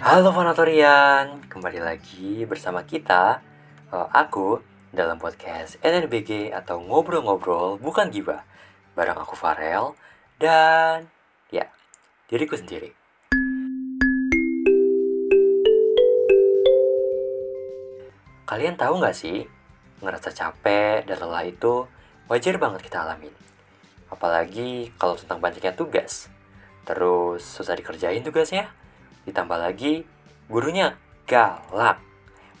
Halo Fanatorian, kembali lagi bersama kita, uh, aku dalam podcast NNBG atau Ngobrol-Ngobrol Bukan Gibah Bareng aku Farel dan ya, diriku sendiri Kalian tahu nggak sih, ngerasa capek dan lelah itu wajar banget kita alamin. Apalagi kalau tentang banyaknya tugas. Terus susah dikerjain tugasnya. Ditambah lagi gurunya galak.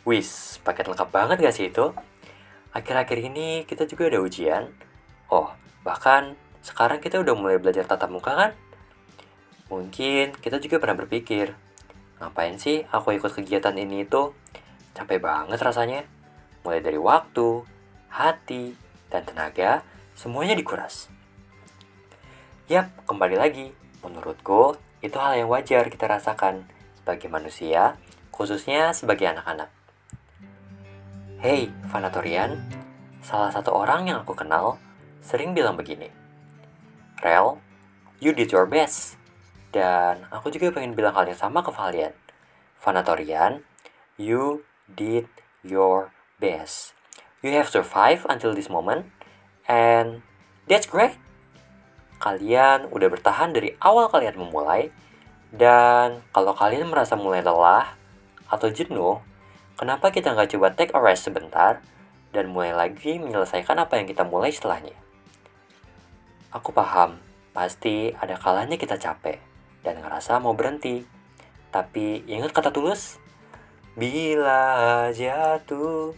Wis, paket lengkap banget gak sih itu? Akhir-akhir ini kita juga ada ujian. Oh, bahkan sekarang kita udah mulai belajar tatap muka kan? Mungkin kita juga pernah berpikir, ngapain sih aku ikut kegiatan ini itu? Capek banget rasanya. Mulai dari waktu, hati, dan tenaga, semuanya dikuras. Yap, kembali lagi. Menurutku, itu hal yang wajar kita rasakan sebagai manusia, khususnya sebagai anak-anak. Hey, Fanatorian, salah satu orang yang aku kenal sering bilang begini. Rel, you did your best. Dan aku juga pengen bilang hal yang sama ke kalian. Fanatorian, you did your best. You have survived until this moment, and that's great. Kalian udah bertahan dari awal kalian memulai, dan kalau kalian merasa mulai lelah atau jenuh, kenapa kita nggak coba take a rest sebentar dan mulai lagi menyelesaikan apa yang kita mulai setelahnya? Aku paham, pasti ada kalanya kita capek dan ngerasa mau berhenti. Tapi ingat kata tulus, Bila jatuh,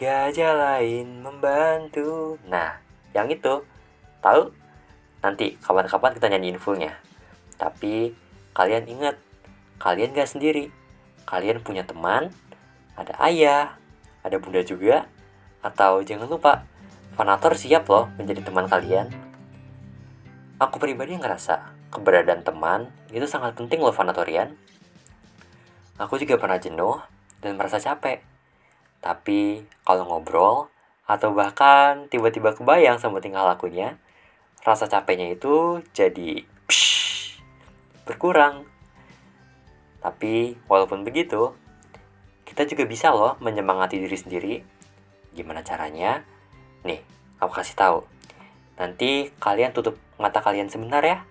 gajah lain membantu. Nah, yang itu, tahu? Nanti kapan-kapan kita nyanyiin fullnya. Tapi kalian ingat, kalian gak sendiri. Kalian punya teman, ada ayah, ada bunda juga, atau jangan lupa, Fanator siap loh menjadi teman kalian. Aku pribadi ngerasa keberadaan teman itu sangat penting loh Fanatorian. Aku juga pernah jenuh dan merasa capek. Tapi kalau ngobrol atau bahkan tiba-tiba kebayang sama tingkah lakunya, rasa capeknya itu jadi psh, berkurang. Tapi walaupun begitu, kita juga bisa loh menyemangati diri sendiri. Gimana caranya? Nih, aku kasih tahu. Nanti kalian tutup mata kalian sebentar ya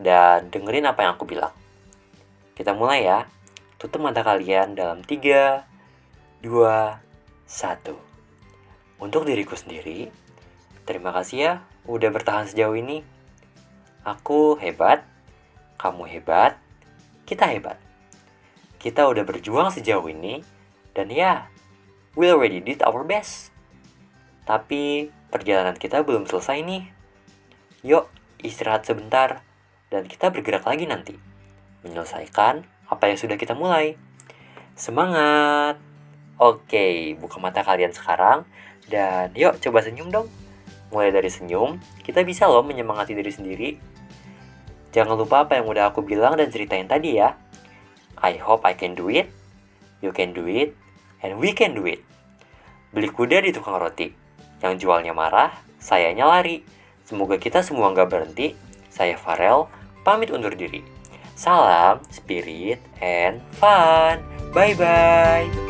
dan dengerin apa yang aku bilang. Kita mulai ya. Tutup mata kalian dalam 3, 2, 1. Untuk diriku sendiri, terima kasih ya udah bertahan sejauh ini. Aku hebat, kamu hebat, kita hebat. Kita udah berjuang sejauh ini, dan ya, we already did our best. Tapi perjalanan kita belum selesai nih. Yuk, istirahat sebentar, dan kita bergerak lagi nanti. Menyelesaikan apa yang sudah kita mulai. Semangat! Oke, buka mata kalian sekarang dan yuk coba senyum dong. Mulai dari senyum, kita bisa loh menyemangati diri sendiri. Jangan lupa apa yang udah aku bilang dan ceritain tadi ya. I hope I can do it, you can do it, and we can do it. Beli kuda di tukang roti. Yang jualnya marah, sayanya lari. Semoga kita semua nggak berhenti. Saya Farel, pamit undur diri. Salam, spirit, and fun. Bye-bye.